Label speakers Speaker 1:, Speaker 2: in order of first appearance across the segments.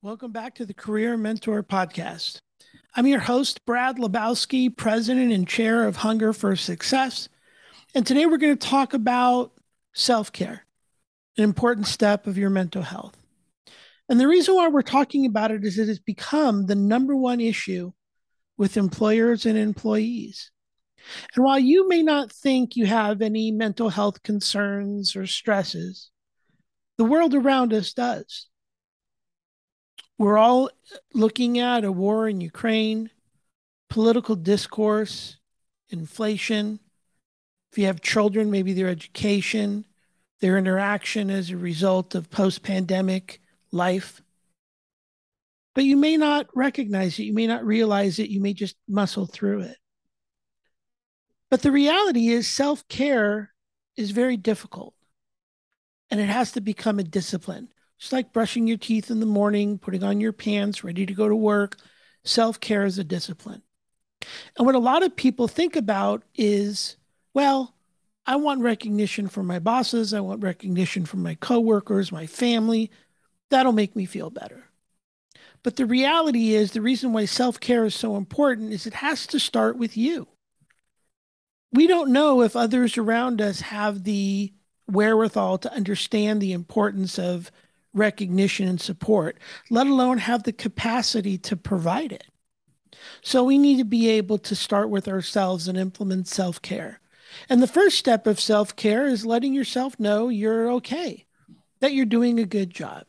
Speaker 1: Welcome back to the Career Mentor Podcast. I'm your host, Brad Lebowski, President and Chair of Hunger for Success. And today we're going to talk about self care, an important step of your mental health. And the reason why we're talking about it is it has become the number one issue with employers and employees. And while you may not think you have any mental health concerns or stresses, the world around us does. We're all looking at a war in Ukraine, political discourse, inflation. If you have children, maybe their education, their interaction as a result of post pandemic life. But you may not recognize it. You may not realize it. You may just muscle through it. But the reality is, self care is very difficult and it has to become a discipline. Just like brushing your teeth in the morning, putting on your pants, ready to go to work, self care is a discipline. And what a lot of people think about is, well, I want recognition from my bosses. I want recognition from my coworkers, my family. That'll make me feel better. But the reality is, the reason why self care is so important is it has to start with you. We don't know if others around us have the wherewithal to understand the importance of recognition and support, let alone have the capacity to provide it. So we need to be able to start with ourselves and implement self care. And the first step of self care is letting yourself know you're okay, that you're doing a good job.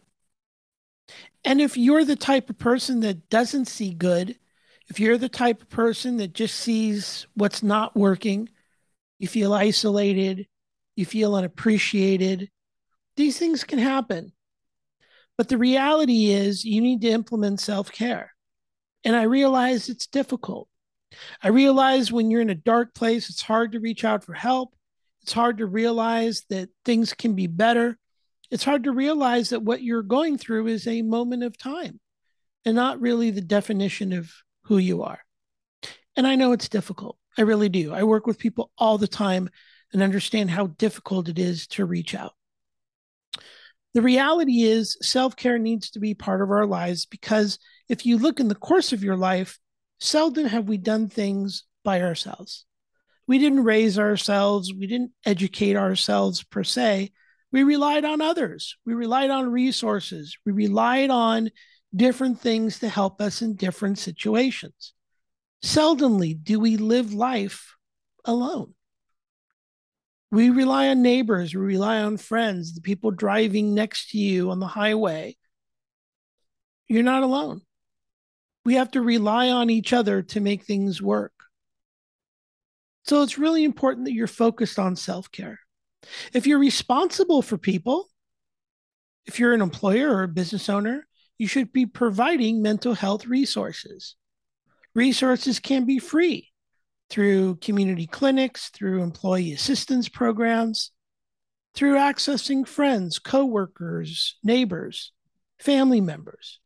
Speaker 1: And if you're the type of person that doesn't see good, if you're the type of person that just sees what's not working, you feel isolated, you feel unappreciated, these things can happen. But the reality is, you need to implement self care. And I realize it's difficult. I realize when you're in a dark place, it's hard to reach out for help. It's hard to realize that things can be better. It's hard to realize that what you're going through is a moment of time and not really the definition of who you are. And I know it's difficult. I really do. I work with people all the time and understand how difficult it is to reach out. The reality is, self care needs to be part of our lives because if you look in the course of your life, seldom have we done things by ourselves. We didn't raise ourselves, we didn't educate ourselves per se. We relied on others, we relied on resources, we relied on different things to help us in different situations. Seldomly do we live life alone we rely on neighbors, we rely on friends, the people driving next to you on the highway. You're not alone. We have to rely on each other to make things work. So it's really important that you're focused on self care. If you're responsible for people, if you're an employer or a business owner, you should be providing mental health resources. Resources can be free through community clinics, through employee assistance programs, through accessing friends, coworkers, neighbors, family members.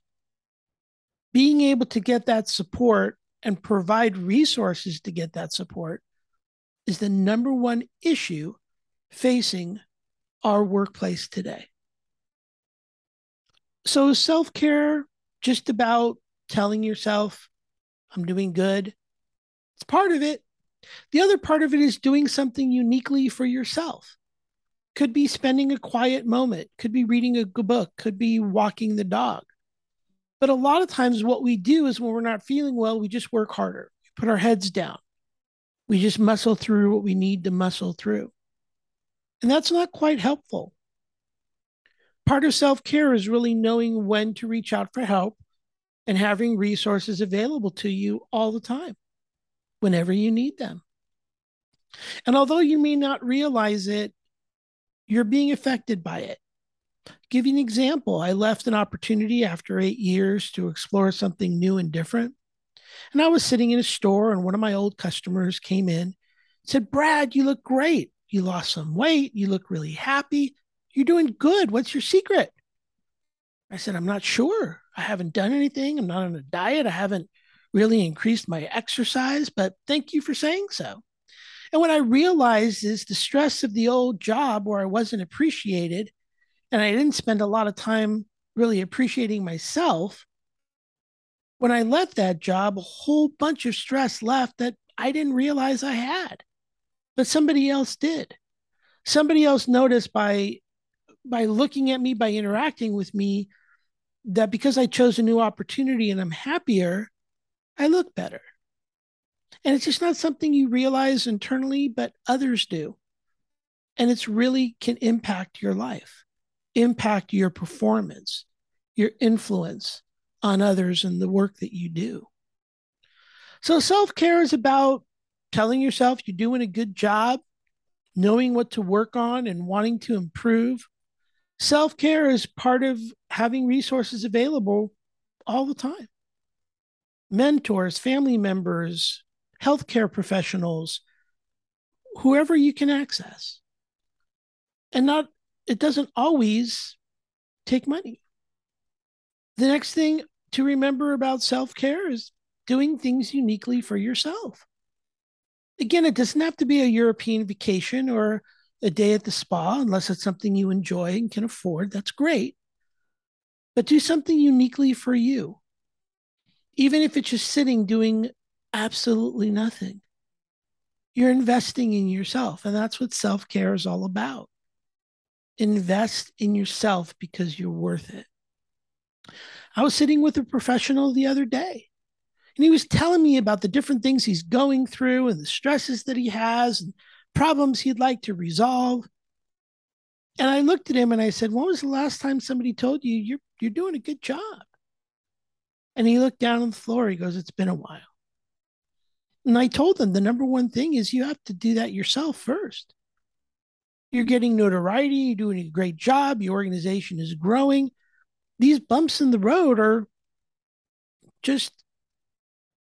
Speaker 1: Being able to get that support and provide resources to get that support is the number one issue facing our workplace today. So, self care just about telling yourself, I'm doing good, it's part of it. The other part of it is doing something uniquely for yourself. Could be spending a quiet moment, could be reading a good book, could be walking the dog. But a lot of times, what we do is when we're not feeling well, we just work harder, we put our heads down, we just muscle through what we need to muscle through. And that's not quite helpful. Part of self care is really knowing when to reach out for help and having resources available to you all the time whenever you need them. And although you may not realize it, you're being affected by it. Give you an example. I left an opportunity after eight years to explore something new and different. And I was sitting in a store, and one of my old customers came in, said, Brad, you look great. You lost some weight. You look really happy. You're doing good. What's your secret? I said, I'm not sure. I haven't done anything. I'm not on a diet. I haven't really increased my exercise, but thank you for saying so. And what I realized is the stress of the old job where I wasn't appreciated and I didn't spend a lot of time really appreciating myself. When I left that job, a whole bunch of stress left that I didn't realize I had, but somebody else did. Somebody else noticed by by looking at me, by interacting with me, that because I chose a new opportunity and I'm happier, I look better. And it's just not something you realize internally, but others do. And it's really can impact your life, impact your performance, your influence on others and the work that you do. So self care is about telling yourself you're doing a good job, knowing what to work on and wanting to improve. Self care is part of having resources available all the time mentors, family members, healthcare professionals, whoever you can access. And not, it doesn't always take money. The next thing to remember about self care is doing things uniquely for yourself. Again, it doesn't have to be a European vacation or a day at the spa, unless it's something you enjoy and can afford. That's great. But do something uniquely for you even if it's just sitting doing absolutely nothing. You're investing in yourself. And that's what self care is all about. Invest in yourself because you're worth it. I was sitting with a professional the other day, and he was telling me about the different things he's going through and the stresses that he has and problems he'd like to resolve. And I looked at him and I said, When was the last time somebody told you you're, you're doing a good job? And he looked down on the floor. He goes, It's been a while. And I told him the number one thing is you have to do that yourself first. You're getting notoriety, you're doing a great job, your organization is growing. These bumps in the road are just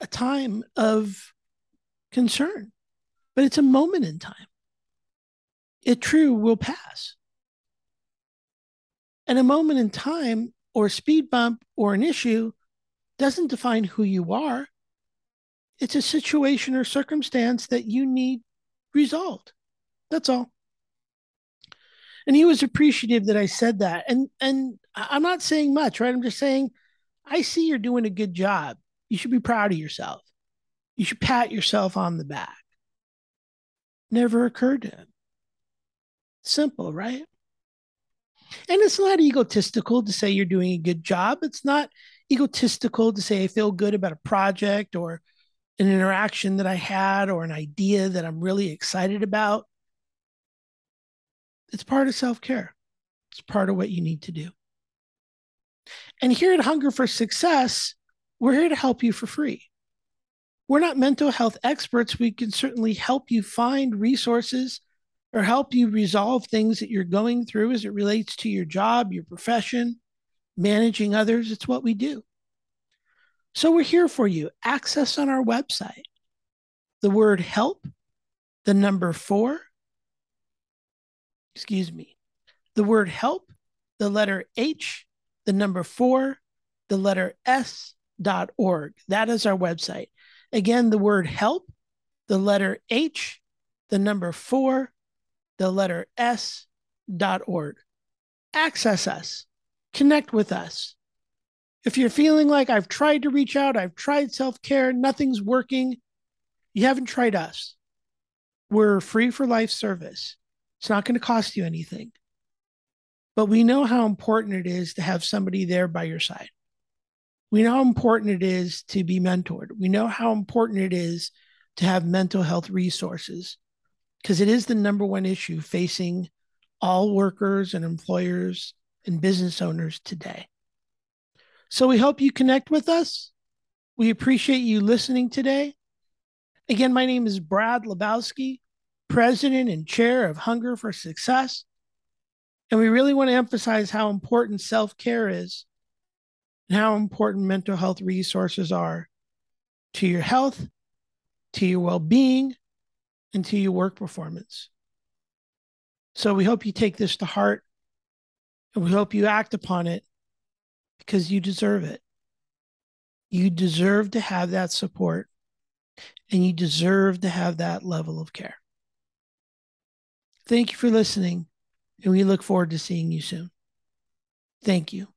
Speaker 1: a time of concern, but it's a moment in time. It true will pass. And a moment in time, or a speed bump, or an issue doesn't define who you are. It's a situation or circumstance that you need resolved. That's all. And he was appreciative that I said that. And and I'm not saying much, right? I'm just saying I see you're doing a good job. You should be proud of yourself. You should pat yourself on the back. Never occurred to him. Simple, right? And it's not egotistical to say you're doing a good job. It's not egotistical to say I feel good about a project or an interaction that I had or an idea that I'm really excited about. It's part of self care, it's part of what you need to do. And here at Hunger for Success, we're here to help you for free. We're not mental health experts. We can certainly help you find resources or help you resolve things that you're going through as it relates to your job, your profession, managing others. It's what we do. So we're here for you. Access on our website. The word help, the number four, excuse me, the word help, the letter H, the number four, the letter S dot org. That is our website. Again, the word help, the letter H, the number four, the letter S dot org. Access us connect with us. If you're feeling like I've tried to reach out, I've tried self care, nothing's working, you haven't tried us. We're free for life service. It's not going to cost you anything. But we know how important it is to have somebody there by your side. We know how important it is to be mentored. We know how important it is to have mental health resources because it is the number one issue facing all workers and employers and business owners today. So we hope you connect with us. We appreciate you listening today. Again, my name is Brad Lebowski, President and Chair of Hunger for Success. And we really want to emphasize how important self care is and how important mental health resources are to your health, to your well being, and to your work performance. So we hope you take this to heart and we hope you act upon it because you deserve it. You deserve to have that support and you deserve to have that level of care. Thank you for listening, and we look forward to seeing you soon. Thank you.